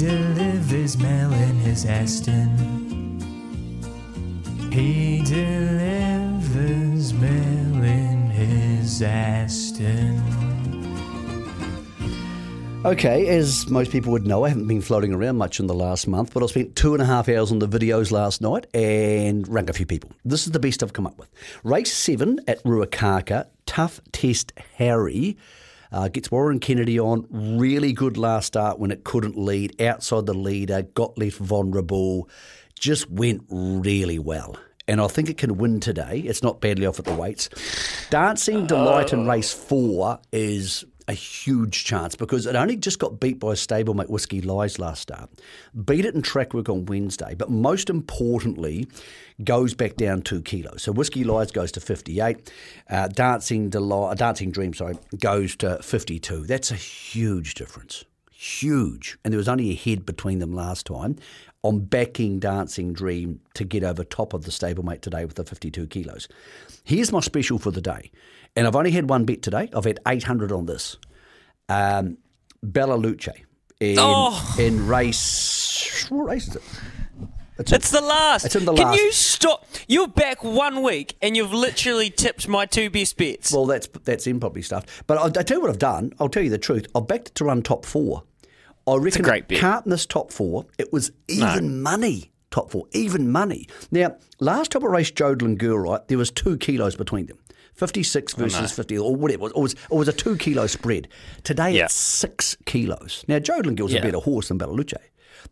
delivers mail in his Aston. He delivers mail in his Aston. Okay, as most people would know, I haven't been floating around much in the last month, but I spent two and a half hours on the videos last night and rang a few people. This is the best I've come up with. Race 7 at Ruakaka, Tough Test Harry. Uh, gets Warren Kennedy on. Really good last start when it couldn't lead. Outside the leader, got left vulnerable. Just went really well. And I think it can win today. It's not badly off at the weights. Dancing Delight in race four is a huge chance because it only just got beat by stablemate Whiskey Lies last start. Beat it in track work on Wednesday, but most importantly, goes back down two kilos. So Whiskey Lies goes to 58. Uh, Dancing Delight, Dancing Dream, sorry, goes to 52. That's a huge difference. Huge. And there was only a head between them last time. I'm backing Dancing Dream to get over top of the stablemate today with the 52 kilos. Here's my special for the day. And I've only had one bet today. I've had 800 on this. Um, Bella Luce in, Oh. in race. What race is it? It's, It's the last. It's in the Can last. you stop? You're back one week and you've literally tipped my two best bets. well, that's that's in probably stuff. But I'll, I'll tell you what I've done. I'll tell you the truth. I've backed it to run top four. I reckon great bet. miss top four. It was even money. Top four, even money. Now, last time I raced Jodlin Girl, right, there was two kilos between them. 56 Oh, versus 50, or whatever. It was, it was a two kilo spread. Today Yeah. it's six kilos. Now, Jodlin Girl's a better horse than Bellaluce.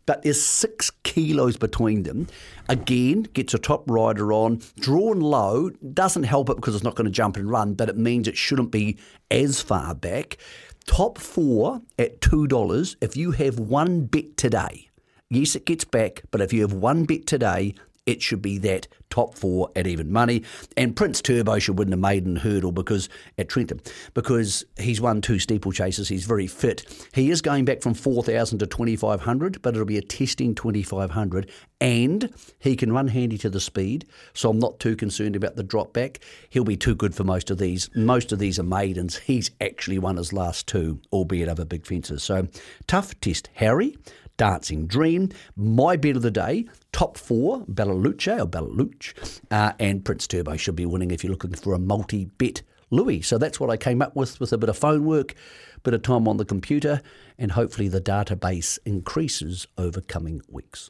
But there's six kilos between them. Again, gets a top rider on, drawn low, doesn't help it because it's not going to jump and run, but it means it shouldn't be as far back. Top four at $2. If you have one bet today, yes, it gets back, but if you have one bet today, it should be that top four at even money. And Prince Turbo should win the maiden hurdle because at Trentham because he's won two steeplechases. He's very fit. He is going back from four thousand to twenty five hundred, but it'll be a testing twenty five hundred, and he can run handy to the speed. So I'm not too concerned about the drop back. He'll be too good for most of these. Most of these are maidens. He's actually won his last two, albeit over big fences. So tough test, Harry. Dancing Dream, my bet of the day, top four, Bellaluce or Bellaluce, uh, and Prince Turbo should be winning if you're looking for a multi bet Louis. So that's what I came up with with a bit of phone work, bit of time on the computer, and hopefully the database increases over coming weeks.